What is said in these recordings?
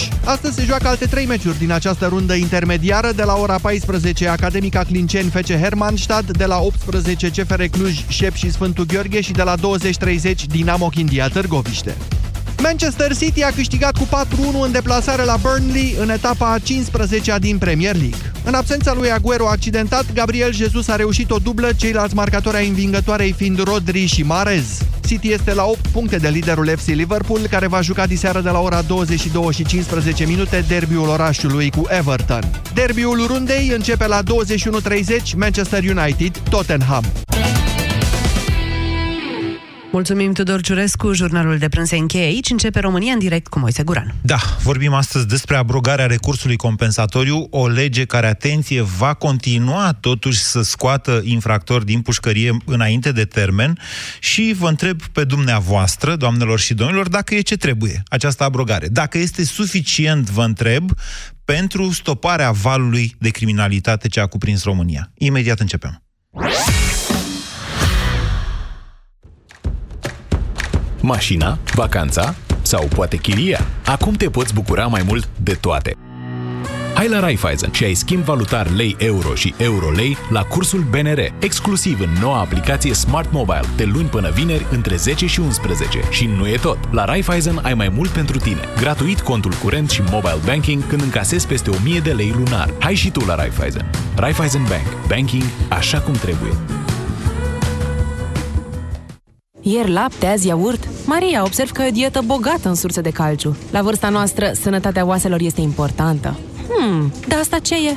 Cluj. Astăzi se joacă alte trei meciuri din această rundă intermediară. De la ora 14, Academica Clinceni FC Hermannstad, de la 18, CFR Cluj, Șep și Sfântul Gheorghe și de la 20.30 Dinamo Chindia Târgoviște. Manchester City a câștigat cu 4-1 în deplasare la Burnley în etapa a 15-a din Premier League. În absența lui Aguero accidentat, Gabriel Jesus a reușit o dublă, ceilalți marcatori ai învingătoarei fiind Rodri și Marez. City este la 8 puncte de liderul FC Liverpool, care va juca diseară de la ora 22 și 15 minute derbiul orașului cu Everton. Derbiul rundei începe la 21.30 Manchester United-Tottenham. Mulțumim, Tudor Ciurescu. Jurnalul de prânz se încheie aici. Începe România în direct cu Moise Guran. Da, vorbim astăzi despre abrogarea recursului compensatoriu, o lege care, atenție, va continua totuși să scoată infractori din pușcărie înainte de termen și vă întreb pe dumneavoastră, doamnelor și domnilor, dacă e ce trebuie această abrogare. Dacă este suficient, vă întreb, pentru stoparea valului de criminalitate ce a cuprins România. Imediat începem. Mașina, vacanța sau poate chiria? Acum te poți bucura mai mult de toate. Hai la Raiffeisen și ai schimb valutar lei-euro și euro-lei la cursul BNR, exclusiv în noua aplicație Smart Mobile, de luni până vineri, între 10 și 11. Și nu e tot! La Raiffeisen ai mai mult pentru tine. Gratuit contul curent și mobile banking când încasezi peste 1000 de lei lunar. Hai și tu la Raiffeisen. Raiffeisen Bank. Banking așa cum trebuie. Ieri lapte, azi iaurt. Maria, observ că e o dietă bogată în surse de calciu. La vârsta noastră, sănătatea oaselor este importantă. Hmm, dar asta ce e?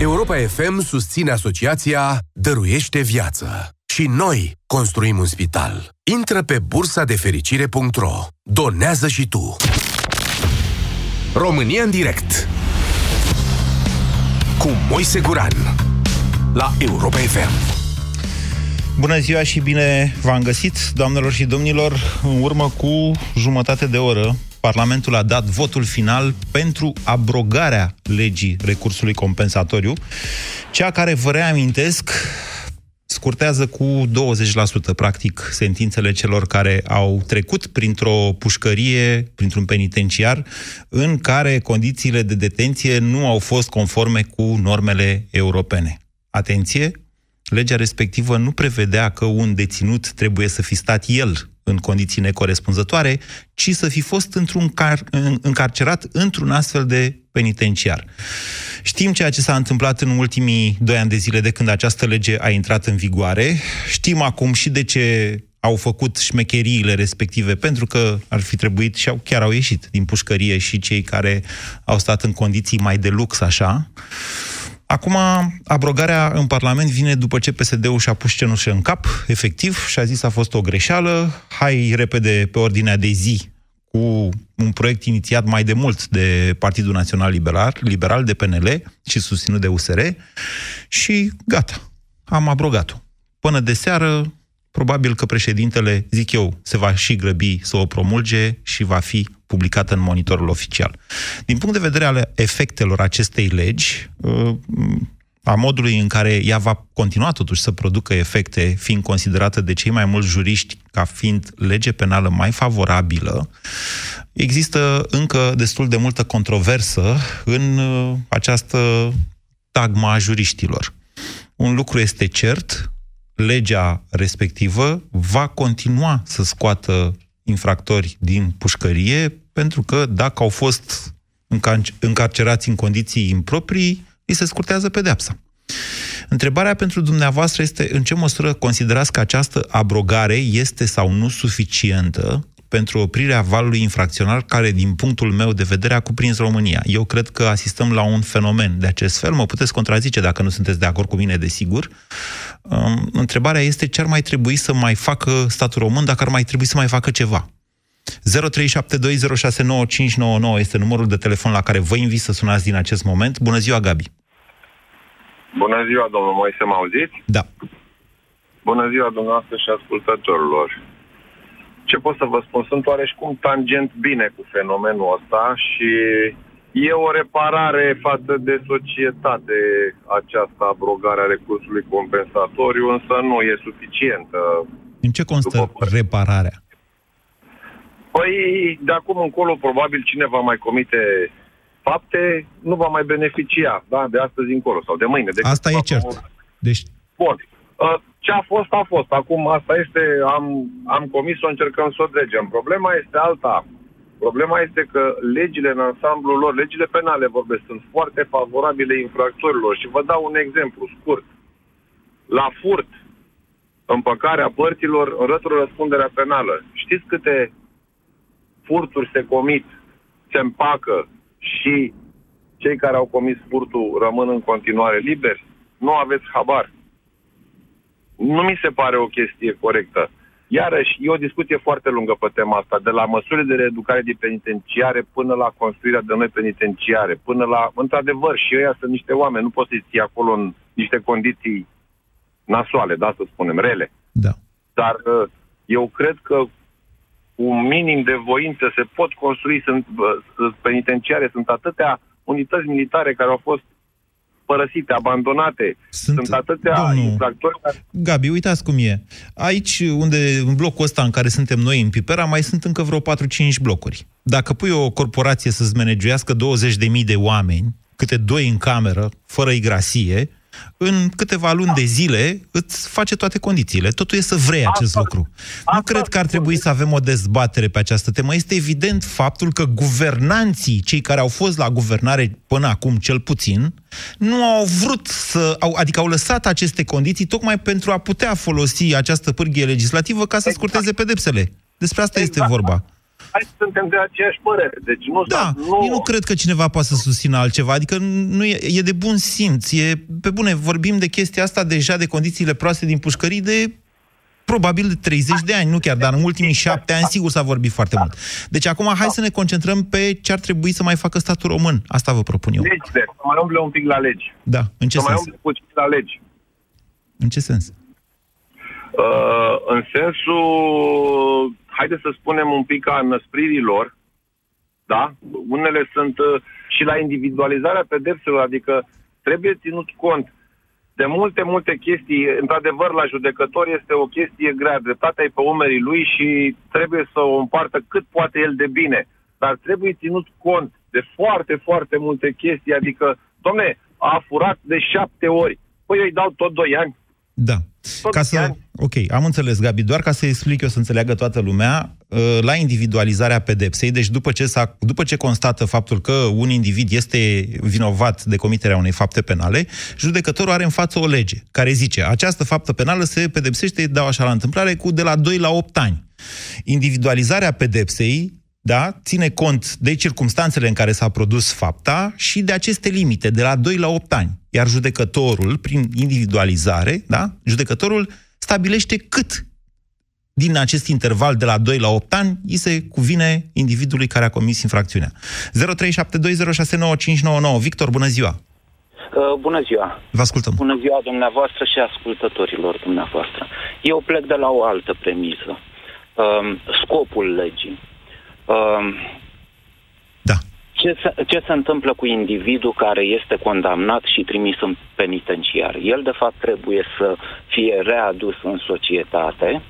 Europa FM susține asociația Dăruiește Viață. Și noi construim un spital. Intră pe bursa de fericire.ro. Donează și tu. România în direct. Cu Moise Guran. La Europa FM. Bună ziua și bine v-am găsit, doamnelor și domnilor. În urmă cu jumătate de oră, Parlamentul a dat votul final pentru abrogarea legii recursului compensatoriu, cea care, vă reamintesc, scurtează cu 20%, practic, sentințele celor care au trecut printr-o pușcărie, printr-un penitenciar, în care condițiile de detenție nu au fost conforme cu normele europene. Atenție, legea respectivă nu prevedea că un deținut trebuie să fi stat el în condiții necorespunzătoare, ci să fi fost într-un car- încarcerat într-un astfel de penitenciar. Știm ceea ce s-a întâmplat în ultimii doi ani de zile de când această lege a intrat în vigoare. Știm acum și de ce au făcut șmecheriile respective, pentru că ar fi trebuit și au, chiar au ieșit din pușcărie și cei care au stat în condiții mai de lux, așa. Acum, abrogarea în Parlament vine după ce PSD-ul și-a pus cenușă în cap, efectiv, și a zis a fost o greșeală, hai repede pe ordinea de zi cu un proiect inițiat mai de mult de Partidul Național Liberal, Liberal de PNL și susținut de USR și gata, am abrogat-o. Până de seară, probabil că președintele, zic eu, se va și grăbi să o promulge și va fi publicată în monitorul oficial. Din punct de vedere al efectelor acestei legi, uh, a modului în care ea va continua totuși să producă efecte, fiind considerată de cei mai mulți juriști ca fiind lege penală mai favorabilă, există încă destul de multă controversă în uh, această tagma a juriștilor. Un lucru este cert, legea respectivă va continua să scoată infractori din pușcărie, pentru că dacă au fost încarcerați în condiții improprii, îi se scurtează pedeapsa. Întrebarea pentru dumneavoastră este în ce măsură considerați că această abrogare este sau nu suficientă pentru oprirea valului infracțional care, din punctul meu de vedere, a cuprins România. Eu cred că asistăm la un fenomen de acest fel. Mă puteți contrazice dacă nu sunteți de acord cu mine, desigur. Um, întrebarea este ce ar mai trebui să mai facă statul român dacă ar mai trebui să mai facă ceva. 0372069599 este numărul de telefon la care vă invit să sunați din acest moment. Bună ziua, Gabi! Bună ziua, domnul Moise, mă auziți? Da. Bună ziua, dumneavoastră și ascultătorilor. Ce pot să vă spun? Sunt oareșcum tangent bine cu fenomenul ăsta și e o reparare față de societate această abrogare a recursului compensatoriu, însă nu e suficientă. În ce constă repararea? Păi, de acum încolo, probabil cine va mai comite fapte, nu va mai beneficia, da, de astăzi încolo sau de mâine. De Asta e cert. Deci... Bun. Uh, ce a fost, a fost. Acum asta este, am, am comis-o, încercăm să o dregem. Problema este alta. Problema este că legile în ansamblul lor, legile penale vorbesc, sunt foarte favorabile infractorilor. Și vă dau un exemplu scurt. La furt, împăcarea părților, înrătură răspunderea penală. Știți câte furturi se comit, se împacă și cei care au comis furtul rămân în continuare liberi? Nu aveți habar. Nu mi se pare o chestie corectă. Iarăși, e o discuție foarte lungă pe tema asta, de la măsurile de reeducare de penitenciare până la construirea de noi penitenciare, până la... Într-adevăr, și ăia sunt niște oameni, nu poți să-i ții acolo în niște condiții nasoale, da, să spunem, rele. Da. Dar uh, eu cred că un minim de voință se pot construi, sunt uh, penitenciare, sunt atâtea unități militare care au fost părăsite, abandonate. Sunt, Sunt atâtea domnul, infractori. Gabi, uitați cum e. Aici, unde, în blocul ăsta în care suntem noi, în Pipera, mai sunt încă vreo 4-5 blocuri. Dacă pui o corporație să-ți managuească 20.000 de oameni, câte doi în cameră, fără igrasie, în câteva luni de zile îți face toate condițiile. Totul e să vrei acest asta, lucru. Asta, nu cred că ar trebui să avem o dezbatere pe această temă. Este evident faptul că guvernanții, cei care au fost la guvernare până acum cel puțin, nu au vrut să, au, adică au lăsat aceste condiții tocmai pentru a putea folosi această pârghie legislativă ca să exact. scurteze pedepsele. Despre asta exact. este vorba hai să suntem de aceeași părere. Deci nu, da, nu... eu nu cred că cineva poate să susțină altceva. Adică nu e, e de bun simț. E, pe bune, vorbim de chestia asta deja de condițiile proaste din pușcării de probabil de 30 de ani, nu chiar, dar în ultimii șapte ani sigur s-a vorbit foarte mult. Deci acum hai să ne concentrăm pe ce ar trebui să mai facă statul român. Asta vă propun eu. Legi, să mai umble un pic la legi. Da, în ce să sens? mai umble puțin la legi. În ce sens? Uh, în sensul haideți să spunem un pic a năspririlor, da? Unele sunt uh, și la individualizarea pedepselor, adică trebuie ținut cont de multe, multe chestii. Într-adevăr, la judecător este o chestie grea. Dreptatea e pe umerii lui și trebuie să o împartă cât poate el de bine. Dar trebuie ținut cont de foarte, foarte multe chestii. Adică, domne, a furat de șapte ori. Păi eu îi dau tot doi ani. Da. Ca să... Ok, am înțeles, Gabi. Doar ca să explic eu, să înțeleagă toată lumea, uh, la individualizarea pedepsei, deci după ce, s-a, după ce constată faptul că un individ este vinovat de comiterea unei fapte penale, judecătorul are în față o lege care zice această faptă penală se pedepsește, dau așa la întâmplare, cu de la 2 la 8 ani. Individualizarea pedepsei da, ține cont de circumstanțele în care s-a produs fapta și de aceste limite, de la 2 la 8 ani. Iar judecătorul, prin individualizare, da, judecătorul stabilește cât din acest interval de la 2 la 8 ani îi se cuvine individului care a comis infracțiunea. 0372069599. Victor, bună ziua! Uh, bună ziua! Vă ascultăm! Bună ziua dumneavoastră și ascultătorilor dumneavoastră. Eu plec de la o altă premisă. Uh, scopul legii Um, da. Ce se, ce se întâmplă cu individul care este condamnat și trimis în penitenciar? El, de fapt, trebuie să fie readus în societate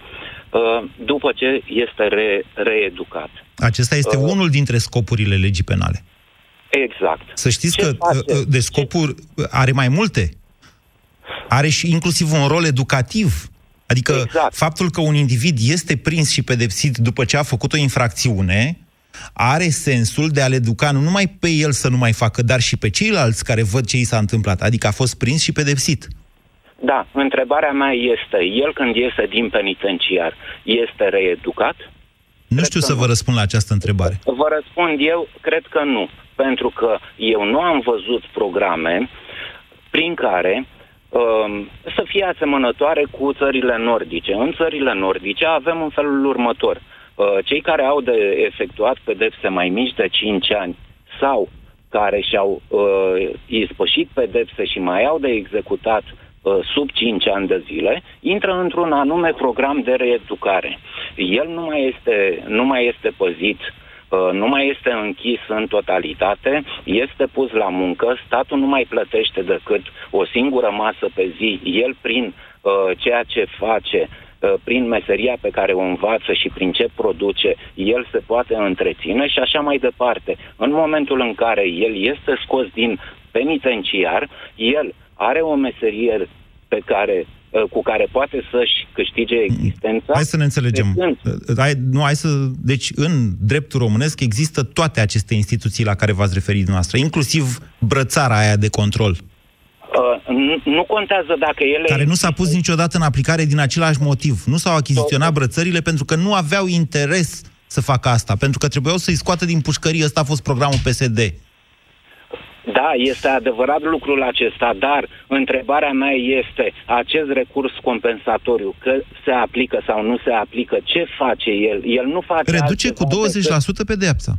uh, după ce este re, reeducat. Acesta este uh, unul dintre scopurile legii penale. Exact. Să știți ce că face? Uh, de scopuri are mai multe. Are și inclusiv un rol educativ. Adică exact. faptul că un individ este prins și pedepsit după ce a făcut o infracțiune, are sensul de a-l educa nu numai pe el să nu mai facă, dar și pe ceilalți care văd ce i s-a întâmplat. Adică a fost prins și pedepsit. Da, întrebarea mea este, el când iese din penitenciar, este reeducat? Nu cred știu să nu. vă răspund la această întrebare. Vă răspund eu, cred că nu. Pentru că eu nu am văzut programe prin care um, să fie asemănătoare cu țările nordice. În țările nordice avem în felul următor. Uh, cei care au de efectuat pedepse mai mici de 5 ani sau care și-au uh, ispășit pedepse și mai au de executat uh, sub 5 ani de zile, intră într-un anume program de reeducare. El nu mai este, nu mai este păzit Uh, nu mai este închis în totalitate, este pus la muncă, statul nu mai plătește decât o singură masă pe zi, el prin uh, ceea ce face, uh, prin meseria pe care o învață și prin ce produce, el se poate întreține și așa mai departe. În momentul în care el este scos din penitenciar, el are o meserie pe care Uh, cu care poate să-și câștige existența. Hai să ne înțelegem. Uh, hai, nu, hai să, deci, în dreptul românesc există toate aceste instituții la care v-ați referit dumneavoastră, inclusiv brățara aia de control. Uh, nu, nu contează dacă ele... Care nu s-a pus niciodată în aplicare din același motiv. Nu s-au achiziționat brățările pentru că nu aveau interes să facă asta, pentru că trebuiau să-i scoată din pușcărie. Ăsta a fost programul PSD. Da, este adevărat lucrul acesta, dar întrebarea mea este, acest recurs compensatoriu, că se aplică sau nu se aplică, ce face el? El nu face Reduce cu 20% decât... pedeapsa.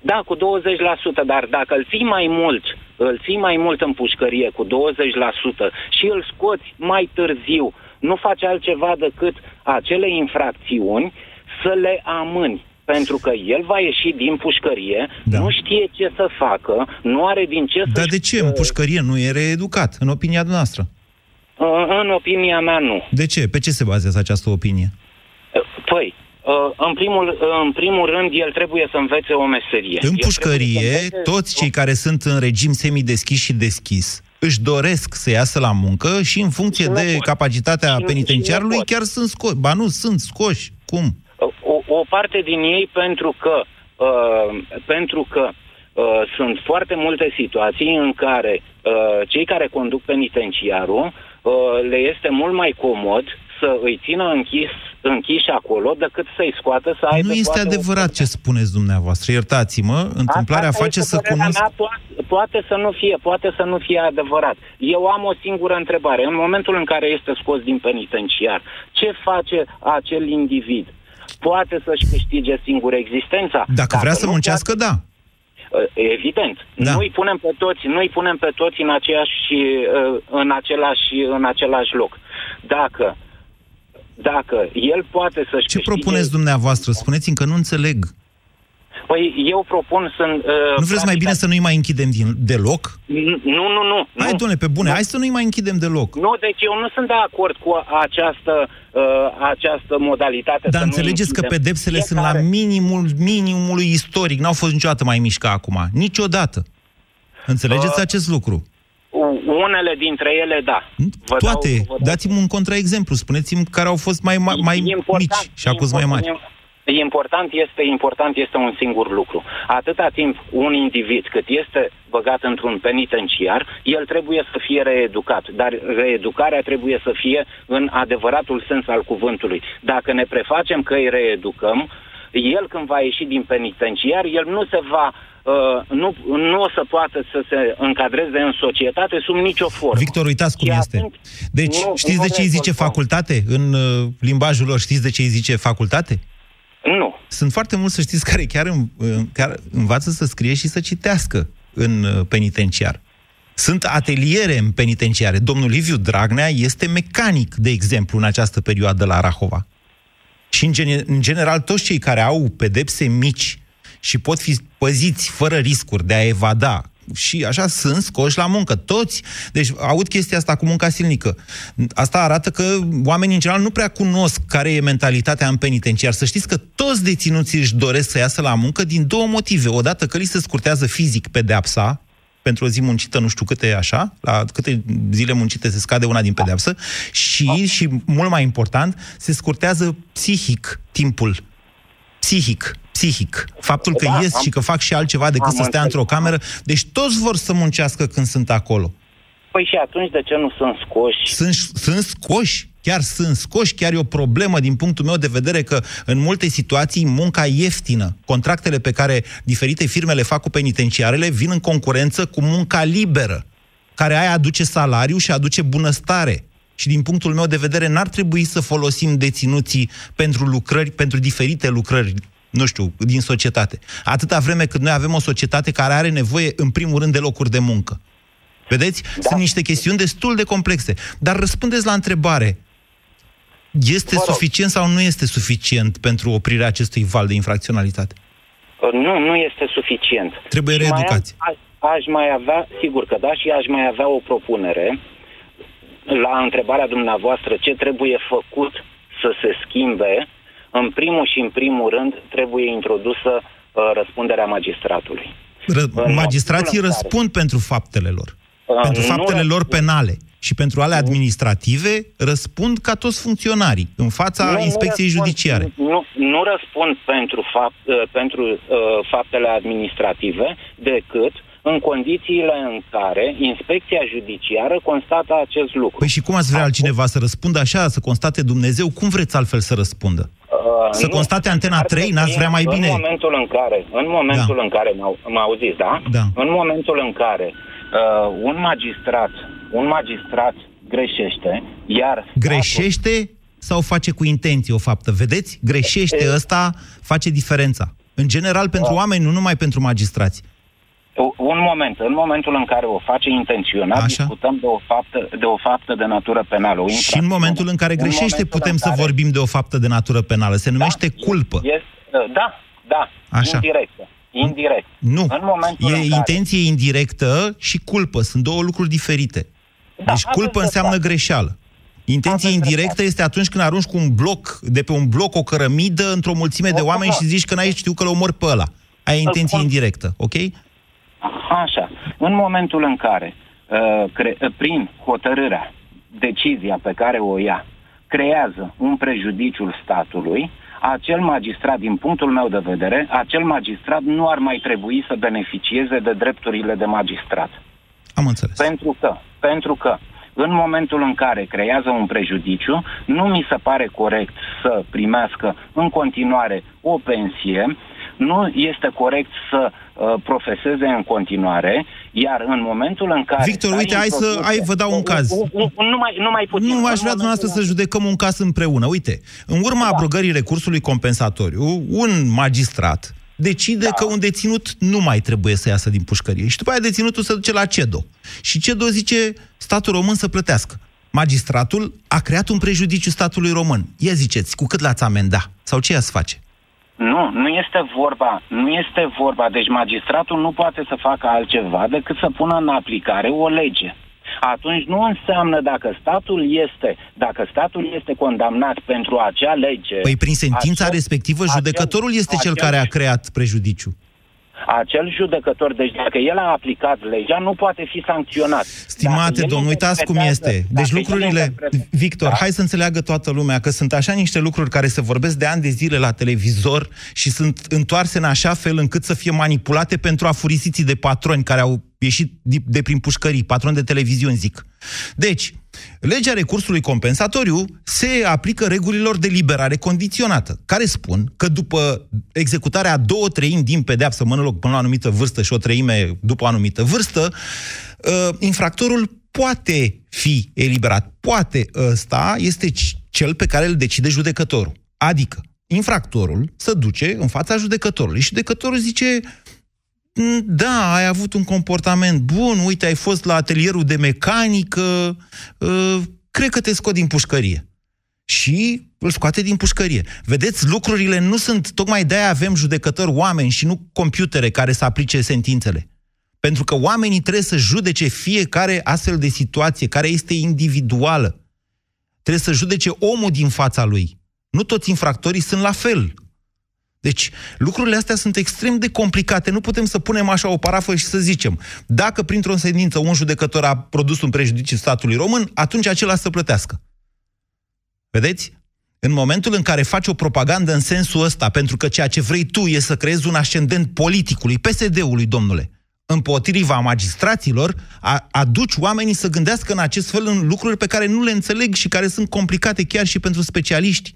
Da, cu 20%, dar dacă îl ții mai mult, îl ții mai mult în pușcărie cu 20% și îl scoți mai târziu, nu face altceva decât acele infracțiuni să le amâni pentru că el va ieși din pușcărie, da. nu știe ce să facă, nu are din ce să... Dar de ce? În pușcărie nu e reeducat, în opinia noastră? În opinia mea, nu. De ce? Pe ce se bazează această opinie? Păi, în primul, în primul rând, el trebuie să învețe o meserie. În el pușcărie, toți cei care sunt în regim semideschis și deschis își doresc să iasă la muncă și în funcție de capacitatea penitenciarului chiar sunt scoși. Ba nu, sunt scoși. Cum? O, o parte din ei pentru că, uh, pentru că uh, sunt foarte multe situații în care uh, cei care conduc penitenciarul uh, le este mult mai comod să îi țină închis, închiși acolo decât să-i scoată să aibă... Nu este adevărat o... ce spuneți dumneavoastră, iertați-mă, întâmplarea Asta face să cunosc... Mea, poate, poate să nu fie, poate să nu fie adevărat. Eu am o singură întrebare. În momentul în care este scos din penitenciar, ce face acel individ? Poate să-și câștige singur existența. Dacă, Dacă vrea să muncească, poate... da. Uh, evident. Da. Nu-i punem pe toți, nu-i punem pe toți în, aceeași, uh, în, același, în același loc. Dacă dacă el poate să-și Ce câștige... propuneți dumneavoastră? Spuneți-mi că nu înțeleg. Păi eu propun să... Uh, nu vreți mai bine să nu-i mai închidem din, deloc? Nu, nu, nu. Hai, nu. domnule, pe bune, nu. hai să nu-i mai închidem deloc. Nu, deci eu nu sunt de acord cu această, uh, această modalitate. Dar înțelegeți că pedepsele Fiecare... sunt la minimul minimului istoric. N-au fost niciodată mai mici ca acum. Niciodată. Înțelegeți uh, acest lucru? Unele dintre ele, da. Vă Toate. Dau, vă dau... Dați-mi un contraexemplu. Spuneți-mi care au fost mai, mai, mai mici și acum mai mari. Important este, important este un singur lucru. Atâta timp un individ cât este băgat într-un penitenciar, el trebuie să fie reeducat, dar reeducarea trebuie să fie în adevăratul sens al cuvântului. Dacă ne prefacem că îi reeducăm, el când va ieși din penitenciar, el nu se va Uh, nu, nu o să poată să se încadreze în societate sub nicio formă. Victor, uitați cum și este. Atunci, deci, nu, știți nu de ce îi zice facultate? În uh, limbajul lor, știți de ce îi zice facultate? Nu. Sunt foarte mulți, să știți, care chiar, în, care învață să scrie și să citească în uh, penitenciar. Sunt ateliere în penitenciare. Domnul Liviu Dragnea este mecanic, de exemplu, în această perioadă la Rahova. Și, în, gen- în general, toți cei care au pedepse mici și pot fi păziți fără riscuri de a evada, și așa sunt scoși la muncă. Toți. Deci aud chestia asta cu munca silnică. Asta arată că oamenii în general nu prea cunosc care e mentalitatea în penitenciar. Să știți că toți deținuții își doresc să iasă la muncă din două motive. Odată că li se scurtează fizic pedeapsa, pentru o zi muncită nu știu câte așa, la câte zile muncite se scade una din pedeapsă și, și mult mai important, se scurtează psihic timpul. Psihic psihic. Faptul că Da, ies am- și că fac și altceva decât am să stea înțeles. într-o cameră. Deci toți vor să muncească când sunt acolo. Păi și atunci de ce nu sunt scoși? Sunt, sunt scoși, chiar sunt scoși, chiar e o problemă din punctul meu de vedere că în multe situații munca ieftină, contractele pe care diferite firme le fac cu penitenciarele vin în concurență cu munca liberă, care aia aduce salariu și aduce bunăstare. Și din punctul meu de vedere n-ar trebui să folosim deținuții pentru lucrări, pentru diferite lucrări nu știu, din societate. Atâta vreme cât noi avem o societate care are nevoie, în primul rând, de locuri de muncă. Vedeți? Da. Sunt niște chestiuni destul de complexe. Dar răspundeți la întrebare. Este Vă rog. suficient sau nu este suficient pentru oprirea acestui val de infracționalitate? Nu, nu este suficient. Trebuie Și mai am- reeducați. Aș, aș mai avea, sigur că da, și aș mai avea o propunere la întrebarea dumneavoastră ce trebuie făcut să se schimbe. În primul și în primul rând trebuie introdusă uh, răspunderea magistratului. Ră- În magistrații momentul în răspund pentru faptele lor. Uh, pentru nu faptele lor răspund. penale. Și pentru ale administrative răspund ca toți funcționarii în fața Nu, nu inspecției răspund- judiciare. Nu, nu răspund pentru, fapt, uh, pentru uh, faptele administrative decât în condițiile în care inspecția judiciară constată acest lucru. Păi și cum ați vrea altcineva să răspundă așa, să constate Dumnezeu? Cum vreți altfel să răspundă? Uh, Să nu. constate Antena Ar 3? trebui N-ați vrea mai bine? În momentul în care, în momentul în care mă, mă auziți, da? Da. În momentul în care uh, un magistrat, un magistrat greșește, iar Greșește sau face cu intenție o faptă? Vedeți? Greșește, ăsta face diferența. În general pentru oameni, nu numai pentru magistrați. U- Un moment, în momentul în care o face intenționat, Așa. discutăm de o faptă de, o faptă de natură penală. O Și în infracțiune. momentul în care În greșește, momentul putem în să care- vorbim de o faptă de natură penală. Se numește culpă. Este, da, da, Așa. indirect. Indirect. Nu. În momentul E în care... intenție indirectă și culpă. Sunt două lucruri diferite. Da, Deci culpă aveți înseamnă dreptate. greșeală. Intenție Aveți indirectă este atunci când arunci cu un bloc, de pe un bloc o cărămidă într-o mulțime de O, oameni da. și zici că n-ai știu că l omori pe ăla. Ai intenție spun. indirectă, ok? Așa. În momentul în care, uh, cre- uh, prin hotărârea, decizia pe care o ia, creează un prejudiciul statului, acel magistrat, din punctul meu de vedere, acel magistrat nu ar mai trebui să beneficieze de drepturile de magistrat. Am înțeles. Pentru că, pentru că în momentul în care creează un prejudiciu, nu mi se pare corect să primească în continuare o pensie, nu este corect să uh, profeseze în continuare, iar în momentul în care... Victor, s-a uite, hai să- introdus- hai, vă dau un caz. Un- un- un- Numai, numai puțin. Nu În aș vrea dumneavoastră să momentul judecăm un caz împreună. Uite, în urma Da. abrogării recursului compensatoriu, un magistrat decide Da. că un deținut nu mai trebuie să iasă din pușcărie. Și după aia deținutul se duce la CEDO. Și CEDO zice statul român să plătească. Magistratul a creat un prejudiciu statului român. Ia ziceți, cu cât l-ați amenda? Sau ce i-ați face? Nu, nu este vorba, nu este vorba. Deci magistratul nu poate să facă altceva decât să pună în aplicare o lege. Atunci nu înseamnă dacă statul este, dacă statul este condamnat pentru acea lege. Păi prin sentința acel- respectivă, acel- judecătorul este cel acel- care a creat prejudiciu. Acel judecător, deci dacă el a aplicat legea, nu poate fi sancționat. Stimate Dacă el domn, uitați cum interpretează- este. Deci dacă el lucrurile... interprete- Victor, Da. hai să înțeleagă toată lumea că sunt așa niște lucruri care se vorbesc de ani de zile la televizor și sunt întoarse în așa fel încât să fie manipulate pentru afurisiții de patroni care au ieșit de, de prin pușcării, patroni de televiziuni, zic. Deci, legea recursului compensatoriu se aplică regulilor de liberare condiționată, care spun că după executarea a două treimi din pedeapsă, mă rog, până la o anumită vârstă și o treime după o anumită vârstă, uh, infractorul poate fi eliberat. Poate ăsta este c- cel pe care îl decide judecătorul. Adică, infractorul se duce în fața judecătorului și judecătorul zice "Mm, da, ai avut un comportament bun, uite, ai fost la atelierul de mecanică, uh, cred că te scot din pușcărie. Și îl scoate din pușcărie. Vedeți, lucrurile nu sunt, tocmai de-aia avem judecători oameni și nu computere care să aplice sentințele. Pentru că oamenii trebuie să judece fiecare astfel de situație, care este individuală. Trebuie să judece omul din fața lui. Nu toți infractorii sunt la fel. Deci, lucrurile astea sunt extrem de complicate. Nu putem să punem așa o parafă și să zicem, dacă printr-o sentință un judecător a produs un prejudiciu statului român, atunci acela să plătească. Vedeți? în momentul în care faci o propagandă în sensul ăsta, pentru că ceea ce vrei tu e să creezi un ascendent politicului, PSD-ului, domnule, împotriva magistraților, a, aduci oamenii să gândească în acest fel în lucruri pe care nu le înțeleg și care sunt complicate chiar și pentru specialiști.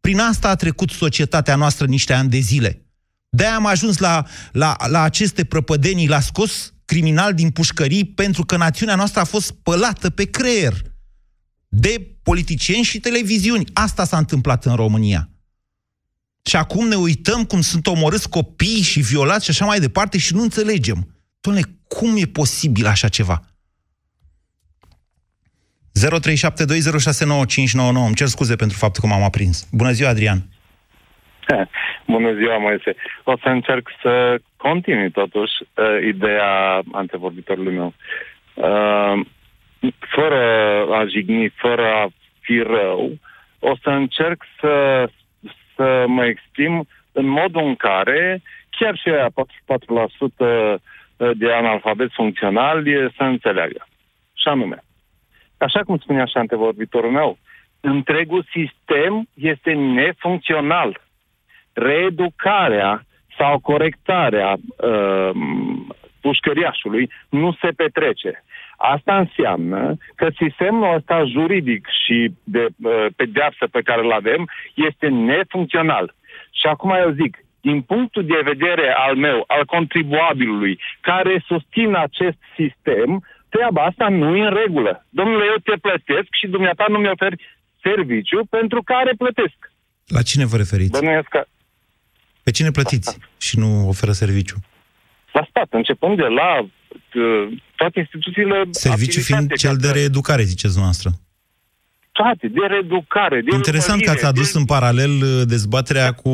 Prin asta a trecut societatea noastră niște ani de zile. De-aia am ajuns la, la, la aceste prăpădenii, l-a scos criminal din pușcării pentru că națiunea noastră a fost spălată pe creier de politicieni și televiziuni. Asta s-a întâmplat în România. Și acum ne uităm cum sunt omorâți copii și violați și așa mai departe și nu înțelegem. Doamne, cum e posibil așa ceva? 0372069599. Îmi cer scuze pentru faptul că m-am aprins. Bună ziua, Adrian! Bună ziua, Moise. O să încerc să continui totuși uh, ideea antevorbitorului meu. Uh, fără a jigni, fără a fi rău, o să încerc să, să mă exprim în modul în care chiar și aia 44% de analfabet funcțional să înțeleagă. Și anume, așa cum spunea și antevorbitorul meu, întregul sistem este nefuncțional. Reeducarea sau corectarea uh, pușcăriașului nu se petrece. Asta înseamnă că sistemul ăsta juridic și de uh, pedeapsă pe care îl avem este nefuncțional. Și acum eu zic, din punctul de vedere al meu, al contribuabilului, care susține acest sistem, treaba asta nu e în regulă. Domnule, eu te plătesc și dumneata nu mi oferi serviciu pentru care plătesc. La cine vă referiți? Bănuiesc că... Pe cine plătiți și nu oferă serviciu? La stat, începând de la uh, toate instituțiile... Serviciu fiind cel de reeducare, ziceți noastră. Toate, de reeducare, de Interesant că ați adus de... în paralel uh, dezbaterea cu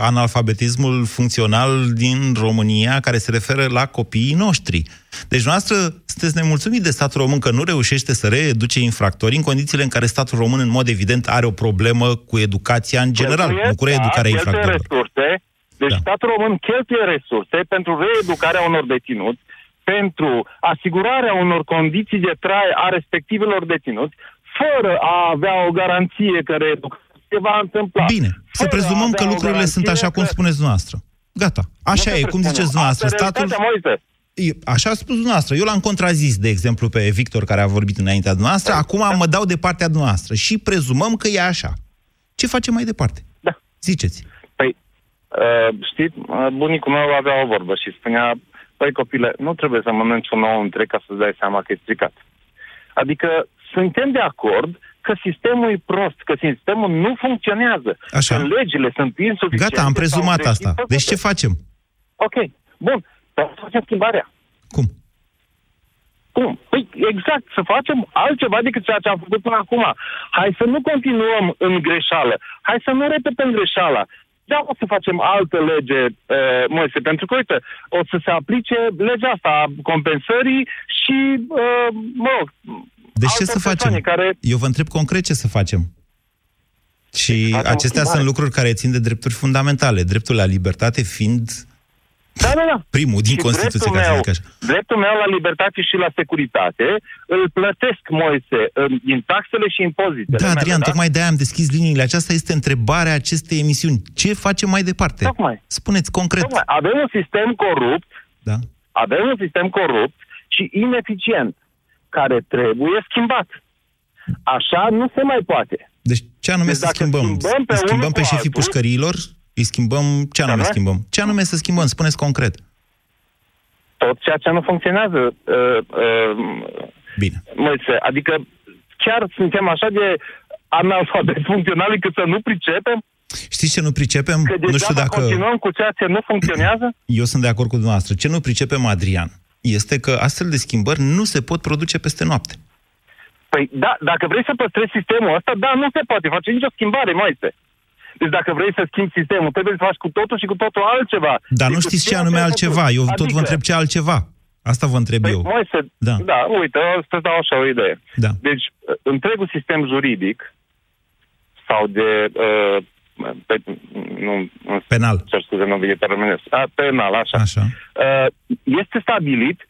analfabetismul funcțional din România, care se referă la copiii noștri. Deci, noastră, sunteți nemulțumit de statul român că nu reușește să reeduce infractori în condițiile în care statul român, în mod evident, are o problemă cu educația în general, nu cu reeducarea da, infractorilor. Resurse, deci da. statul român cheltuie resurse pentru reeducarea unor deținuți, pentru asigurarea unor condiții de trai a respectivelor deținuți, fără a avea o garanție că reeducația se va întâmpla. Bine, să prezumăm că lucrurile sunt așa cum spuneți dumneavoastră. Gata, așa e, cum ziceți dumneavoastră. Statul... Așa a spus dumneavoastră. Eu l-am contrazis, de exemplu, pe Victor, care a vorbit înaintea dumneavoastră. Acum mă dau de partea dumneavoastră și prezumăm că e așa. Ce facem mai departe? Da. Ziceți. Păi, uh, știți, bunicul meu avea o vorbă și spunea, păi copile, nu trebuie să mănânci un ou întreg ca să-ți dai seama că e stricat. Adică suntem de acord că sistemul e prost, că sistemul nu funcționează, Așa. că legile sunt insuficiente. Gata, am prezumat asta. Deci ce facem? Ok, bun. Să facem schimbarea. Cum? Cum? Păi exact, să facem altceva decât ceea ce am făcut până acum. Hai să nu continuăm în greșeală. Hai să nu repetăm greșeala. Da, o să facem altă lege, uh, Moise, pentru că, uite, o să se aplice legea asta a compensării și, uh, mă rog, deci ce să facem? Care... Eu vă întreb concret ce să facem. Și Facem acestea sunt lucruri care țin de drepturi fundamentale. Dreptul la libertate fiind da, da, da. primul din și Constituție, ca să zic așa. Dreptul meu la libertate și la securitate îl plătesc, Moise, din taxele și impozitele. Da, Adrian, mele, da? tocmai de-aia am deschis liniile. Aceasta este întrebarea acestei emisiuni. Ce facem mai departe? Tocmai. Spuneți concret. Tocmai. Avem un sistem corupt, da. avem un sistem corupt și ineficient, care trebuie schimbat. Așa nu se mai poate. Deci ce anume Deci să dacă schimbăm? schimbăm pe Îi schimbăm unul pe cu șefii altul- pușcăriilor? Îi schimbăm... Ce anume Da, da. schimbăm? Ce anume să schimbăm? Spuneți concret. Tot ceea ce nu funcționează. Uh, uh, Bine. Moise, adică chiar suntem așa de analfabet funcționali cât să nu pricepem? Știți ce nu pricepem? Că nu știu degeaba dacă... continuăm cu ceea ce nu funcționează? Eu sunt de acord cu dumneavoastră. Ce nu pricepem, Adrian, este că astfel de schimbări nu se pot produce peste noapte. Păi da, dacă vrei să păstrezi sistemul ăsta, da, nu se poate face nicio schimbare, Moise. Deci dacă vrei să schimbi sistemul, trebuie să faci cu totul și cu totul altceva. Dar nu Decât știți ce ceea anume ai altceva. făcut. Eu tot Adică- vă întreb ce altceva. Asta vă întreb Păi, eu. Moise, Da. da. da, uite, o să dau așa o idee. Da. Deci, uh, întregul sistem juridic sau de... Uh, pe, nu, nu, Penal. Cer scuze, nu vine pe românesc. A, penal, așa. Așa. Uh, este stabilit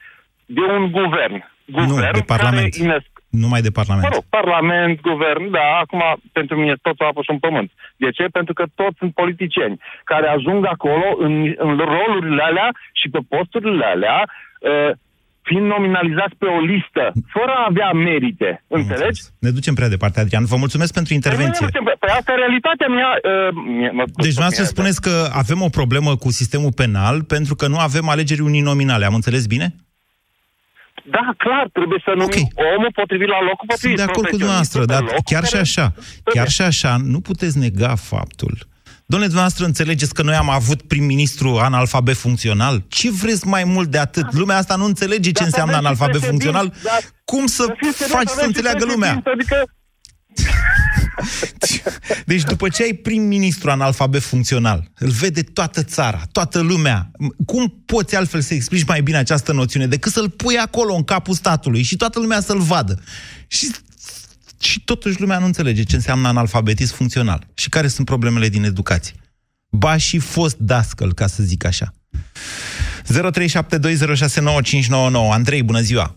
de un guvern. Guvern de Parlament. Care inesc, Numai de Parlament. Mă rog, Parlament, Guvern, da, acum pentru mine totul apă și un pământ. De ce? Pentru că toți sunt politicieni care ajung acolo în, în rolurile alea și pe posturile alea, uh, fiind nominalizați pe o listă, fără a avea merite. Înțelegi? Ne ducem prea departe, Adrian. Vă mulțumesc pentru intervenție. Păi asta e realitatea mea. Uh, mie- mă, Deci dumneavoastră spuneți că avem o problemă cu sistemul penal pentru că nu avem alegeri uninominale. Am înțeles bine? Da, clar, trebuie să numim okay. omul potrivit la locul Sunt potrivit. de acord cu profesionistul dumneavoastră, pe dar locul chiar și care- așa, chiar și așa, nu puteți nega faptul. Domnule, dumneavoastră înțelegeți că noi am avut prim-ministru analfabet funcțional? Ce vreți mai mult de atât? Lumea asta nu înțelege ce Dar să înseamnă avem și analfabet președinți, funcțional. dar- Cum să fiți serios, faci să avem și înțeleagă lumea? președinți, Adică Deci după ce ai prim-ministru analfabet funcțional, îl vede toată țara, toată lumea, cum poți altfel să explici mai bine această noțiune decât să-l pui acolo în capul statului și toată lumea să-l vadă? Și, și totuși lumea nu înțelege ce înseamnă analfabetism funcțional și care sunt problemele din educație. Ba și fost dascăl, ca să zic așa. 0372069599. Andrei, bună ziua!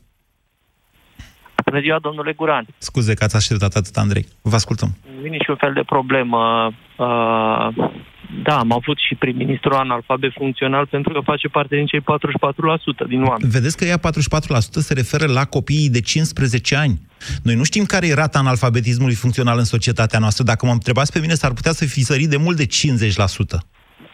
Bună ziua, domnule Guran. Scuze că ați așteptat atât, Andrei. Vă ascultăm. Nu e niciun fel de problemă. Uh, da, am avut și prim-ministru analfabet funcțional pentru că face parte din cei 44% din oameni. Vedeți că ea 44% se referă la copiii de 15 ani. Noi nu știm care e rata analfabetismului funcțional în societatea noastră. Dacă mă întrebați pe mine, s-ar putea să fi sărit de mult de 50%.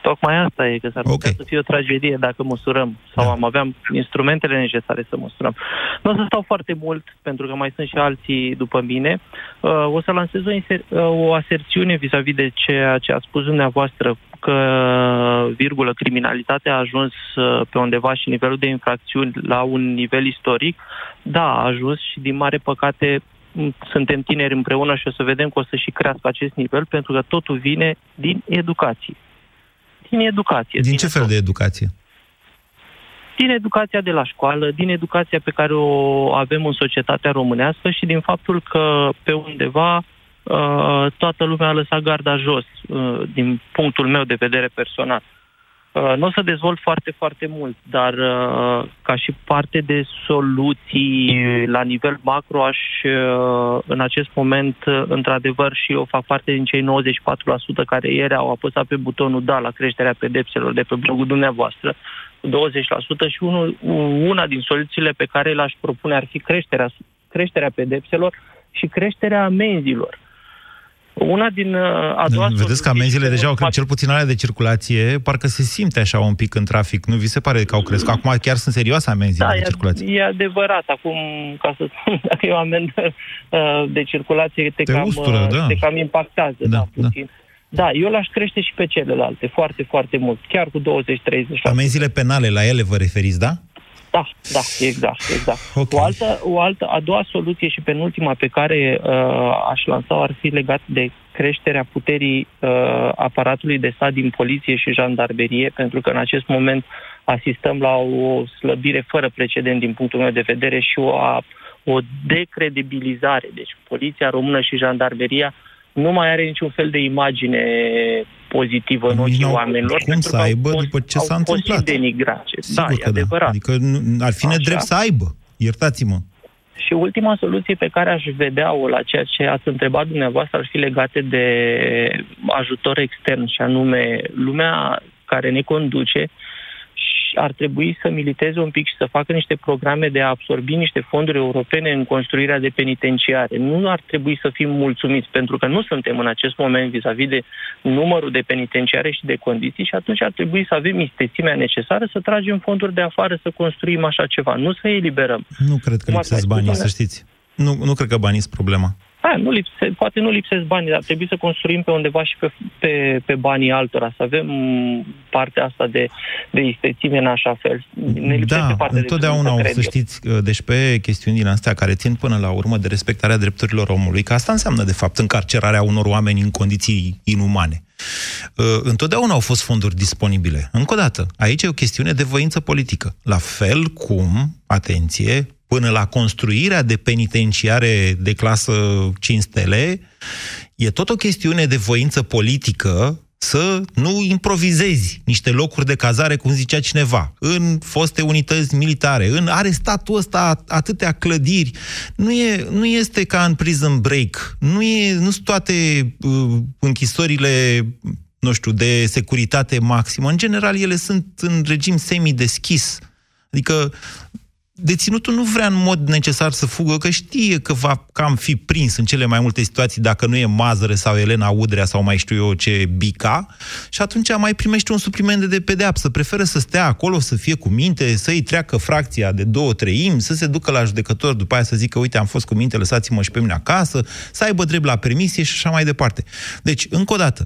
Tocmai asta e, că s-ar putea să fie o tragedie dacă măsurăm sau Da. am avea instrumentele necesare să măsurăm. Nu o să stau foarte mult, pentru că mai sunt și alții după mine. Uh, o să lansez o, inser- uh, o aserțiune vis-a-vis de ceea ce a spus dumneavoastră, că, virgulă, criminalitatea a ajuns uh, pe undeva și nivelul de infracțiuni la un nivel istoric. Da, a ajuns și din mare păcate m, suntem tineri împreună și o să vedem că o să și crească acest nivel, pentru că totul vine din educație din educație. Din ce fel de educație? Din educația de la școală, din educația pe care o avem în societatea românească și din faptul că pe undeva uh, toată lumea a lăsat garda jos, uh, din punctul meu de vedere personal. Uh, Nu o să dezvolt foarte, foarte mult, dar uh, ca și parte de soluții la nivel macro aș uh, în acest moment, uh, într-adevăr, și eu fac parte din cei 94% care ieri au apăsat pe butonul da la creșterea pedepselor de pe blogul dumneavoastră, cu 20% și unul, una din soluțiile pe care le-aș propune ar fi creșterea, creșterea pedepselor și creșterea amenzilor. Una din uh, a doua Vedeți că amenziile deja au crescut, cel puțin alea de circulație, parcă se simte așa un pic în trafic. Nu vi se pare că au crescut? Acum chiar sunt serioase amenziile Da, de e, circulație. e adevărat. Acum, ca să spun, dacă e o amendă uh, de circulație, te, Te cam, ustură, uh, da. te cam impactează, da, da, puțin. Da. eu l-aș crește și pe celelalte, foarte, foarte mult, chiar cu 20-30%. Amenziile penale, la ele vă referiți, da? Da, da, exact, exact. Okay. O, altă, o altă, a doua soluție și penultima pe care uh, aș lansa ar fi legat de creșterea puterii uh, aparatului de stat din poliție și jandarmerie, pentru că în acest moment asistăm la o slăbire fără precedent din punctul meu de vedere și o, a, o decredibilizare. Deci poliția română și jandarmeria nu mai are niciun fel de imagine pozitivă în ochii N-au oamenilor. Cum pentru să că au aibă fost- după ce au s-a fost și întâmplat? denigrate. Da, Sigur e că da. adevărat. Adică nu, ar fi nedrept să aibă. Iertați-mă. Și ultima soluție pe care aș vedea-o la ceea ce ați întrebat dumneavoastră ar fi legate de ajutor extern și anume lumea care ne conduce și ar trebui să militeze un pic și să facă niște programe de a absorbi niște fonduri europene în construirea de penitenciare. Nu ar trebui să fim mulțumiți, pentru că nu suntem în acest moment vis-a-vis de numărul de penitenciare și de condiții și atunci ar trebui să avem istețimea necesară să tragem fonduri de afară să construim așa ceva, nu să eliberăm. Nu cred că Cum ați lipsesc mai spus, banii, să domnule? știți. Nu, nu cred că banii sunt problema. Da, nu lipse, poate nu lipsesc banii, dar trebuie să construim pe undeva și pe, pe, pe banii altora, să avem mm, partea asta de, de istețime în așa fel. Ne lipsește Da, partea de întotdeauna o cred să eu. știți, uh, deci pe chestiuni din astea care țin până la urmă de respectarea drepturilor omului, că asta înseamnă de fapt încarcerarea unor oameni în condiții inumane. Uh, Întotdeauna au fost fonduri disponibile. Încă o dată, aici e o chestiune de voință politică. La fel cum, atenție, până la construirea de penitenciare de clasă 5 stele, e tot o chestiune de voință politică să nu improvizezi niște locuri de cazare, cum zicea cineva, în foste unități militare, în arestatul ăsta atâtea clădiri. Nu, e, nu este ca în prison break. Nu, e, nu sunt toate uh, închisorile nu știu, de securitate maximă. În general, ele sunt în regim semi-deschis. Adică deținutul nu vrea în mod necesar să fugă, că știe că va cam fi prins în cele mai multe situații, dacă nu e Mazăre sau Elena Udrea sau mai știu eu ce Bica, și atunci mai primește un supliment de pedeapsă. Preferă să stea acolo, să fie cu minte, să-i treacă fracția de două treimi, să se ducă la judecător, după aia să zică, uite, am fost cu minte, lăsați-mă și pe mine acasă, să aibă drept la permisie și așa mai departe. Deci, încă o dată,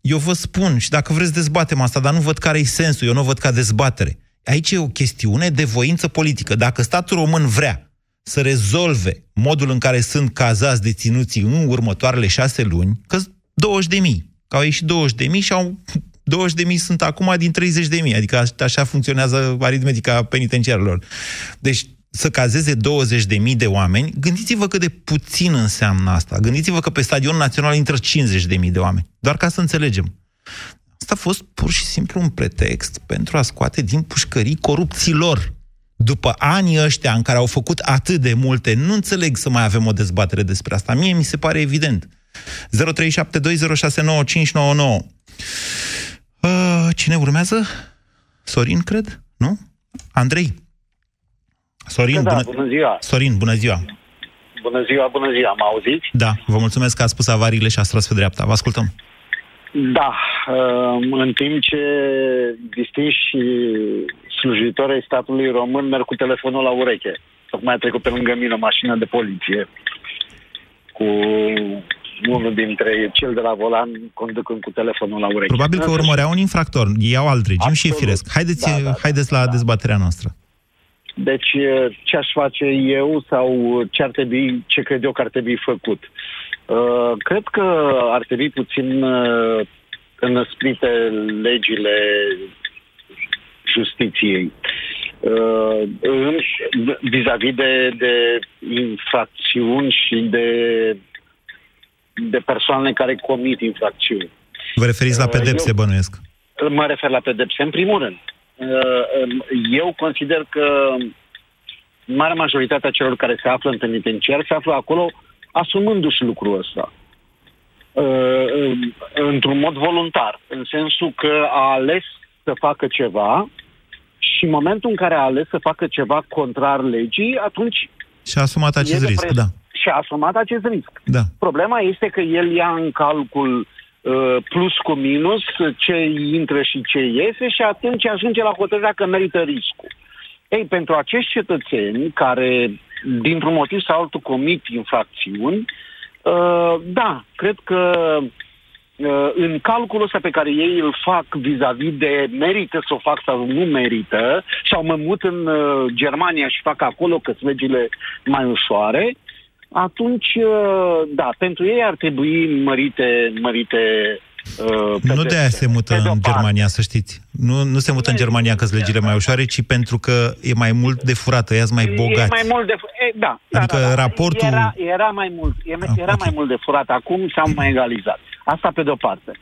eu vă spun, și dacă vreți dezbatem asta, dar nu văd care e sensul, eu nu văd ca dezbatere. Aici e o chestiune de voință politică. Dacă statul român vrea să rezolve modul în care sunt cazați deținuții în următoarele șase luni, că 20 de mii, că au ieșit 20 de mii și au 20 de mii sunt acum din 30 de mii, adică așa funcționează aritmetica penitenciarilor. Deci să cazeze 20 de mii de oameni, gândiți-vă cât de puțin înseamnă asta. Gândiți-vă că pe stadionul național intră 50 de mii de oameni. Doar ca să înțelegem. Asta a fost pur și simplu un pretext pentru a scoate din pușcării corupților. După anii ăștia în care au făcut atât de multe, nu înțeleg să mai avem o dezbatere despre asta. Mie mi se pare evident. 0372069599. Uh, cine urmează? Sorin, cred? Nu? Andrei? Sorin, da, bună... bună ziua! Sorin, bună ziua! Bună ziua, bună ziua, mă auziți? Da, vă mulțumesc că ați spus avariile și ați tras pe dreapta. Vă ascultăm. Da, um, în timp ce distinși slujitori statului român merg cu telefonul la ureche. Tocmai a trecut pe lângă mine o mașină de poliție cu unul dintre cel de la volan conducând cu telefonul la ureche. Probabil că urmărea un infractor. Ei au alt regim Absolut. și e firesc. Haideți, da, da, da, haideți la da. dezbaterea noastră. Deci ce aș face eu sau ce ar trebui, ce cred eu că ar trebui făcut? Uh, cred că ar trebui puțin uh, înăsprite legile justiției uh, vis-a-vis de, de infracțiuni și de, de persoane care comit infracțiuni. Vă referiți la pedepse, eu, bănuiesc? Mă refer la pedepse, în primul rând. Eu consider că marea majoritatea celor care se află în penitenciar se află acolo asumându-și lucrul ăsta. Într-un mod voluntar, în sensul că a ales să facă ceva și în momentul în care a ales să facă ceva contrar legii, atunci... Și a asumat acest risc, da. Și a asumat acest risc. Da. Problema este că el ia în calcul uh, plus cu minus ce intră și ce iese și atunci ajunge la hotărârea că merită riscul. Ei, pentru acești cetățeni care, dintr-un motiv sau altul, comit infracțiuni, uh, da, cred că uh, în calculul ăsta pe care ei îl fac vis-a-vis de merită să o fac sau nu merită, sau mă mut în uh, Germania și fac acolo că legile mai ușoare, atunci, uh, da, pentru ei ar trebui mărite, mărite Uh, nu de aia se mută în Germania, să știți. Nu, nu se mută în Germania că legile mai ușoare, ci pentru că e mai mult de furat, ea mai bogați. E mai mult de e, da, da, adică da, da. raportul... Era, era mai mult, era ah, okay. mai mult de furat, acum s-au mai egalizat. Asta pe de-o parte.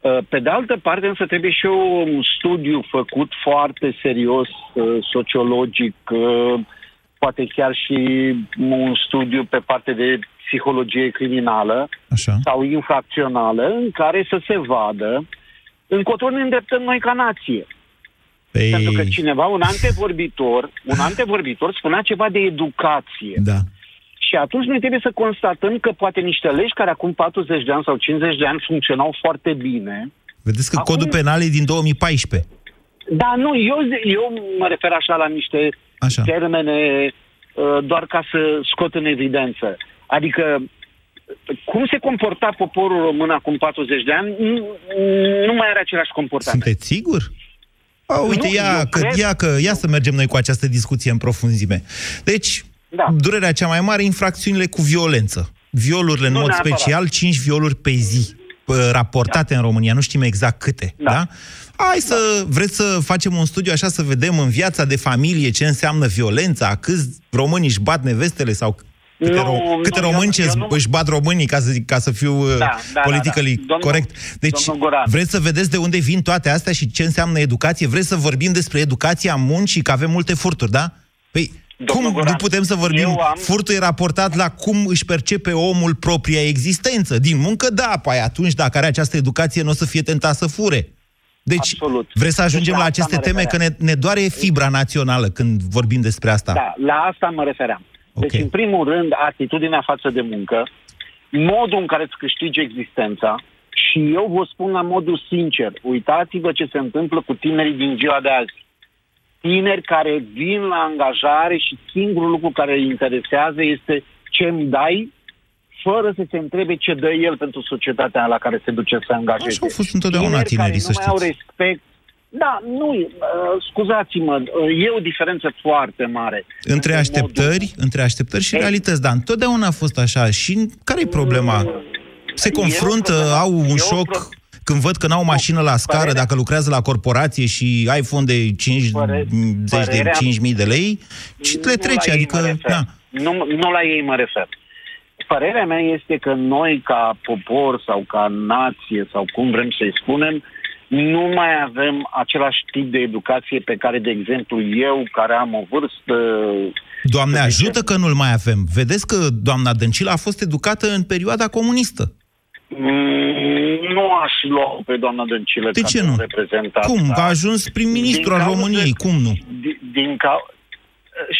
Uh, pe de altă parte, însă trebuie și un studiu făcut foarte serios, uh, sociologic, poate chiar și un studiu pe parte de psihologie criminală Așa. sau infracțională în care să se vadă încotro ne îndreptăm noi ca nație. Păi... Pentru că cineva, un antevorbitor, un antevorbitor spunea ceva de educație. Da. Și atunci noi trebuie să constatăm că poate niște legi care acum 40 de ani sau 50 de ani funcționau foarte bine. Vedeți că acum... codul penal e din 2014. Da, nu, eu, eu mă refer așa la niște așa. termene uh, doar ca să scot în evidență. Adică, cum se comporta poporul român acum 40 de ani, nu mai are același comportament. Sunteți sigur? A, uite, nu, ia, că, cred... ia, că, ia să mergem noi cu această discuție în profunzime. Deci, da. durerea cea mai mare, infracțiunile cu violență. Violurile în nu mod neapărat. special, 5 violuri pe zi raportate da. în România, nu știm exact câte, da? da? Hai da. să, vreți să facem un studiu așa să vedem în viața de familie ce înseamnă violența, câți români își bat nevestele sau Câte, Nu, ro- câte nu, români ce eu nu- își bat românii, ca să, zic, ca să fiu Da, da, da, da, politically da. Domnul- corect. Deci, domnul Goran. vreți să vedeți de unde vin toate astea și ce înseamnă educație? Vreți să vorbim despre educația muncii, că avem multe furturi, da? Păi, cum Goran, nu putem să vorbim? eu am- Furtul e raportat la cum își percepe omul propria existență. Din muncă, da, păi atunci, dacă are această educație, nu o să fie tentat să fure. Deci, Absolut. vreți să ajungem Deci, la la asta aceste mă teme, că ne, refeream. ne doare fibra națională când vorbim despre asta. Da, la asta mă refeream. Deci, în primul rând, atitudinea față de muncă, modul în care îți câștigi existența și eu vă spun la modul sincer, uitați-vă ce se întâmplă cu tinerii din ziua de azi. Tineri care vin la angajare și singurul lucru care îi interesează este ce îmi dai, fără să se întrebe ce dă el pentru societatea la care se duce să angajeze. Așa au fost întotdeauna Tineri tinerii, care să nu mai au știți. respect. Da, nu, uh, scuzați-mă, uh, e o diferență foarte mare. Între așteptări, între așteptări și realități, dar întotdeauna a fost așa. Și care e problema? Se confruntă, au un șoc când văd că n-au mașină la scară, dacă lucrează la corporație și iPhone de 5, zeci de părerea- 5.000 de lei, și le Nu trece, la ei adică... mă refer. Na. Nu, nu la ei mă refer. Părerea mea este că noi, ca popor sau ca nație, sau cum vrem să-i spunem, nu mai avem același tip de educație pe care, de exemplu, eu, care am o vârstă... Doamne ajută că nu-l mai avem. Vedeți că doamna Dăncilă a fost educată în perioada comunistă. mm, Nu aș lua pe doamna Dăncilă De ca ce pe nu? un reprezentant. Cum? da. A ajuns prim-ministru Din al cauza- României. Cum nu? Din, din ca...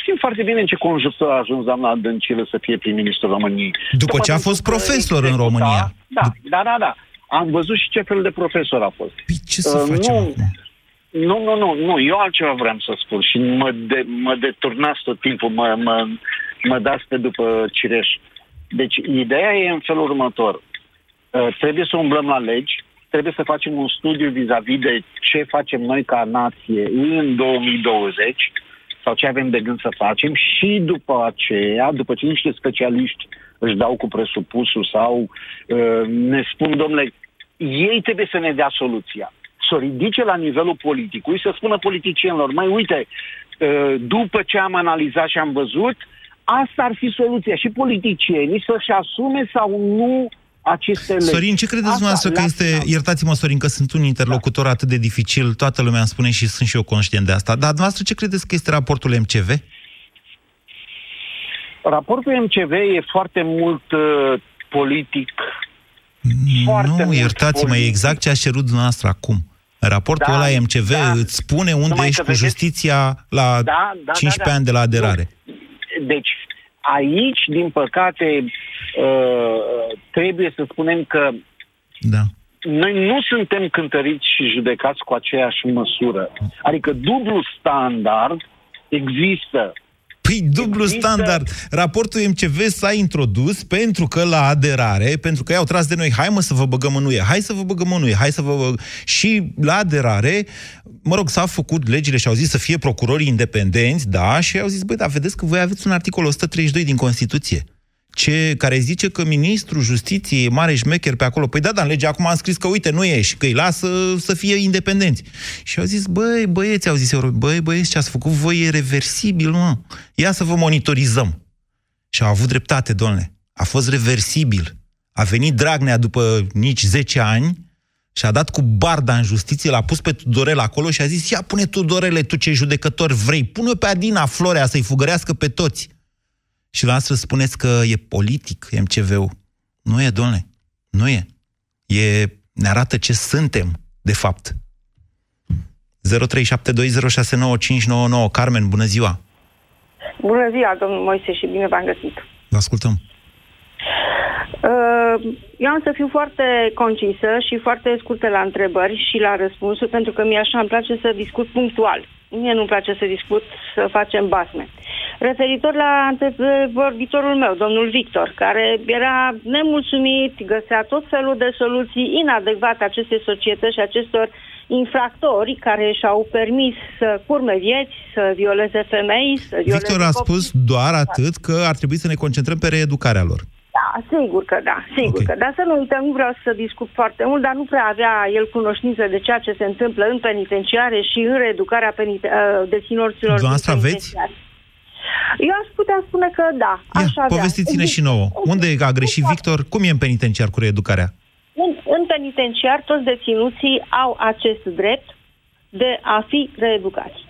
Știm foarte bine în ce conjunctură a ajuns doamna Dăncilă să fie prim-ministru României. După ce a Tocmai fost pentru că profesor în executa- România. Da, da, da, da. Am văzut și ce fel de profesor a fost. Păi ce să Uh, facem nu, acum? nu, nu, nu, nu, eu altceva vreau să spun și mă, de, mă deturnați tot timpul, mă, mă, mă dați pe după cireș. Deci, ideea e în felul următor. Uh, trebuie să umblăm la legi, trebuie să facem un studiu vis-a-vis de ce facem noi ca nație în 2020 sau ce avem de gând să facem și după aceea, după ce niște specialiști își dau cu presupusul sau uh, ne spun, domnule, ei trebuie să ne dea soluția. Să o ridice la nivelul politicului, să spună politicienilor, mai uite, uh, după ce am analizat și am văzut, asta ar fi soluția. Și politicienii să-și asume sau nu aceste legi. Sorin, ce credeți dumneavoastră că la este... final. Iertați-mă, Sorin, că sunt un interlocutor atât de dificil, toată lumea îmi spune și sunt și eu conștient de asta. Dar dumneavoastră ce credeți că este raportul MCV? Raportul MCV e foarte mult uh, politic. Foarte nu, mult iertați-mă, e politic. exact ce a cerut dumneavoastră acum. Raportul Da, ăla MCV da. îți spune unde Numai ești că cu vedeți- justiția la Da, da, 15 da, da. ani de la aderare. Deci, aici, din păcate, uh, trebuie să spunem că Da. noi nu suntem cântăriți și judecați cu aceeași măsură. Adică dublu standard există. Păi dublu Există- standard. Raportul MCV s-a introdus pentru că la aderare, pentru că i-au tras de noi, hai mă să vă băgăm în UE, hai să vă băgăm în UE, hai să vă băg... Și la aderare, mă rog, s-au făcut legile și au zis să fie procurorii independenți, da, și au zis, băi, dar vedeți că voi aveți un articol 132 din Constituție. Ce, care zice că ministrul justiției e mare șmecher pe acolo. Păi da, dar în lege acum am scris că uite, nu e și că îi lasă să fie independenți. Și au zis, băi, băieți, au zis euro, băi, băieți, ce ați făcut voi e reversibil, mă. Ia să vă monitorizăm. Și au avut dreptate, domnule. A fost reversibil. A venit Dragnea după nici 10 ani și a dat cu barda în justiție, l-a pus pe Tudorel acolo și a zis, ia pune Tudorele, tu ce judecător vrei, pune pe Adina Florea să-i fugărească pe toți. Și la asta spuneți că e politic MCV-ul. Nu e, domnule. Nu e. e. Ne arată ce suntem, de fapt. 0372069599 Carmen, bună ziua! Bună ziua, domnul Moise, și bine v-am găsit. Vă ascultăm. Uh, Eu am să fiu foarte concisă și foarte scurtă la întrebări și la răspunsuri, pentru că mie așa îmi place să discut punctual. Mie nu-mi place să discut, să facem basme. Referitor la vorbitorul meu, domnul Victor, care era nemulțumit, găsea tot felul de soluții inadecvate acestei societăți și acestor infractori care și-au permis să curme vieți, să violeze femei, să violeze Victor a copii. spus doar atât că ar trebui să ne concentrăm pe reeducarea lor. Da, sigur că da, sigur okay. că da. Să nu uităm, nu vreau să discut foarte mult, dar nu prea avea el cunoștință de ceea ce se întâmplă în penitenciare și în reeducarea penite- uh, deținuților din Dumneavoastră aveți? Penitenciare. Eu aș putea spune că da, Ia, aș avea. povestiți-ne și nouă. Unde a greșit Victor? Cum e în penitenciar cu reeducarea? În, în penitenciar, toți deținuții au acest drept de a fi reeducați.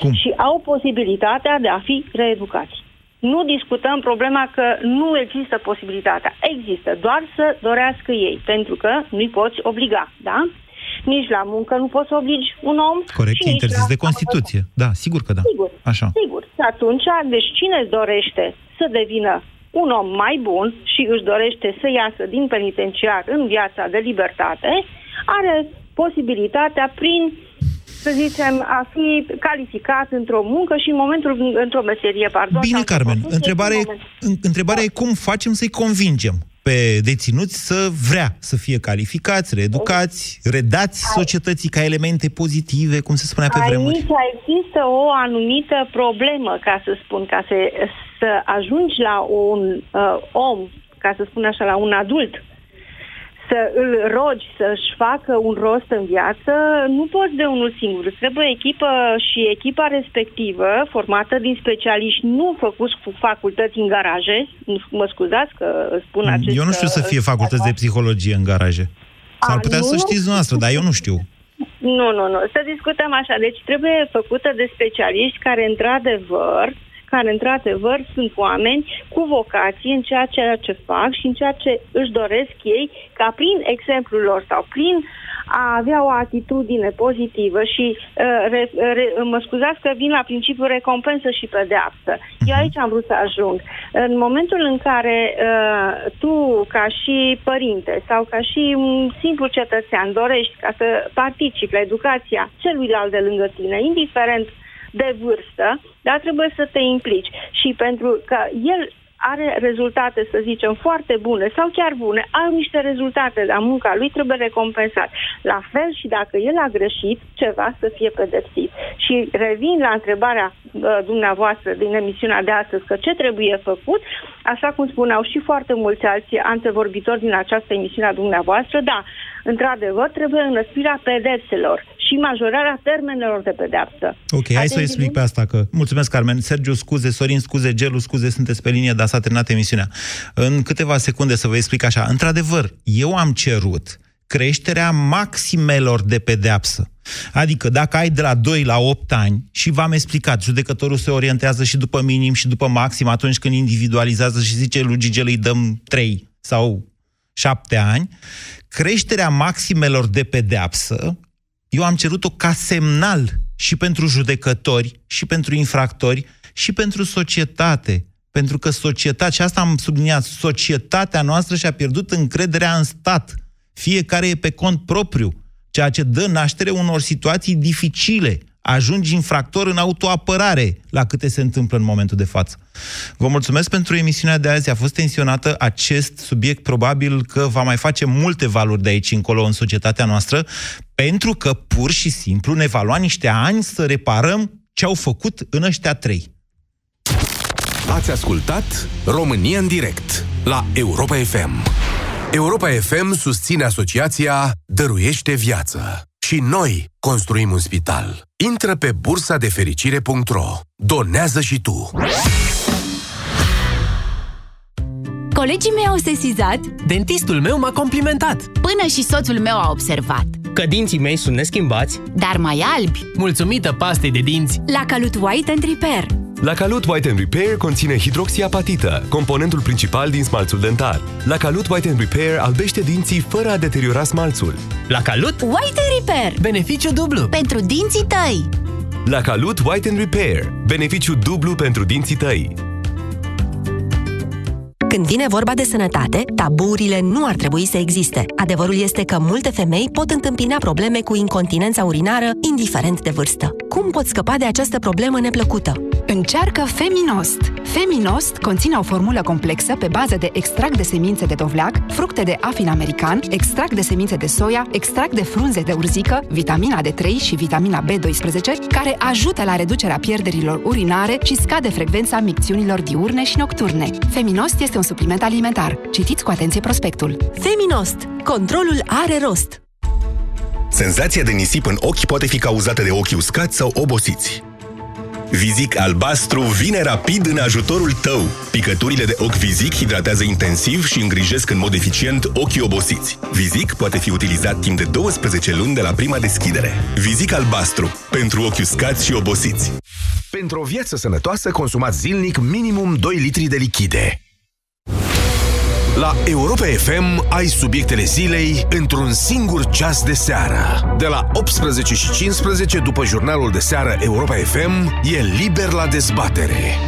Cum? Și au posibilitatea de a fi reeducați. Nu discutăm problema că nu există posibilitatea. Există, doar să dorească ei, pentru că nu-i poți obliga, da? Nici la muncă nu poți să obligi un om. Corect, și e nici interzis la de Constituție. Da, sigur că da. Sigur, Așa. sigur. Și atunci, deci cine își dorește să devină un om mai bun și își dorește să iasă din penitenciar în viața de libertate, are posibilitatea prin să zicem, a fi calificat într-o muncă și în momentul, într-o meserie, pardon. Bine, sau Carmen, într-o întrebarea e, în moment- în- întrebarea e cum facem să-i convingem pe deținuți să vrea să fie calificați, reeducați, redați societății ca elemente pozitive, cum se spunea pe vremuri. Aici există o anumită problemă, ca să spun, ca să, să ajungi la un uh, om, ca să spun așa, la un adult, să îl rogi să-și facă un rost în viață, nu poți de unul singur. Îți Trebuie echipă și echipa respectivă, formată din specialiști nu făcuți cu facultăți în garaje, mă scuzați că spun acest... Eu nu știu să fie facultăți de psihologie în garaje. S-ar A, putea nu? să știți noastră, dar eu nu știu. Nu, nu, nu. Să discutăm așa. Deci trebuie făcută de specialiști care, într-adevăr, care, într-adevăr, sunt oameni cu vocație în ceea ce, ce fac și în ceea ce își doresc ei, ca prin exemplul lor sau prin a avea o atitudine pozitivă și, uh, re, re, mă scuzați că vin la principiul recompensă și pedeapsă. Eu aici am vrut să ajung. În momentul în care uh, tu, ca și părinte sau ca și un simplu cetățean, dorești ca să participi la educația celuilalt de lângă tine, indiferent de vârstă, dar trebuie să te implici. Și pentru că el are rezultate, să zicem, foarte bune sau chiar bune, au niște rezultate, dar munca lui trebuie recompensat. La fel și dacă el a greșit, ceva să fie pedepsit. Și revin la întrebarea uh, dumneavoastră din emisiunea de astăzi, că ce trebuie făcut, așa cum spuneau și foarte mulți alți antevorbitori din această emisiune a dumneavoastră, da, într-adevăr, trebuie înăspirea pedepselor și majorarea termenelor de pedeapsă. Ok, hai să o explic pe asta că... Mulțumesc, Carmen. Sergiu, scuze, Sorin, scuze, Gelu, scuze, sunteți pe linie, dar s-a terminat emisiunea. În câteva secunde să vă explic așa. Într-adevăr, eu am cerut creșterea maximelor de pedeapsă. Adică dacă ai de la 2 la 8 ani și v-am explicat, judecătorul se orientează și după minim și după maxim atunci când individualizează și zice lui Gigel îi dăm 3 sau 7 ani, creșterea maximelor de pedeapsă eu am cerut-o ca semnal și pentru judecători, și pentru infractori, și pentru societate. Pentru că societatea, și asta am subliniat, societatea noastră și-a pierdut încrederea în stat. Fiecare e pe cont propriu, ceea ce dă naștere unor situații dificile. Ajungi infractor în autoapărare la câte se întâmplă în momentul de față. Vă mulțumesc pentru emisiunea de azi. A fost tensionată acest subiect. Probabil că va mai face multe valuri de aici încolo în societatea noastră, pentru că pur și simplu ne va lua niște ani să reparăm ce au făcut în ăștia trei. Ați ascultat România în direct la Europa FM. Europa FM susține asociația Dăruiește Viață. Și noi construim un spital. Intră pe bursa de fericire.ro. Donează și tu. Colegii mei au sesizat. Dentistul meu m-a complimentat. Până și soțul meu a observat. Că dinții mei sunt neschimbați. Dar mai albi. Mulțumită pastei de dinți. La Calut White and Repair La Calut White and Repair conține hidroxiapatită, componentul principal din smalțul dentar. La Calut White and Repair albește dinții fără a deteriora smalțul. La Calut White and Repair Beneficiu dublu Pentru dinții tăi La Calut White and Repair, beneficiu dublu pentru dinții tăi. Când vine vorba de sănătate, taburile nu ar trebui să existe. Adevărul este că multe femei pot întâmpina probleme cu incontinența urinară, indiferent de vârstă. Cum pot scăpa de această problemă neplăcută? Încearcă Feminost. Feminost conține o formulă complexă pe bază de extract de semințe de dovleac, fructe de afin american, extract de semințe de soia, extract de frunze de urzică, vitamina D3 și vitamina B12, care ajută la reducerea pierderilor urinare și scade frecvența micțiunilor diurne și nocturne. Feminost este un supliment alimentar. Citiți cu atenție prospectul. Feminost. Controlul are rost. Senzația de nisip în ochi poate fi cauzată de ochi uscați sau obosiți. Vizic albastru vine rapid în ajutorul tău. Picăturile de ochi Vizic hidratează intensiv și îngrijesc în mod eficient ochii obosiți. Vizic poate fi utilizat timp de 12 luni de la prima deschidere. Vizic albastru. Pentru ochi uscați și obosiți. Pentru o viață sănătoasă, consumați zilnic minimum 2 litri de lichide. La Europa FM ai subiectele zilei într-un singur ceas de seară. De la 18 și 15 după jurnalul de seară Europa FM e liber la dezbatere.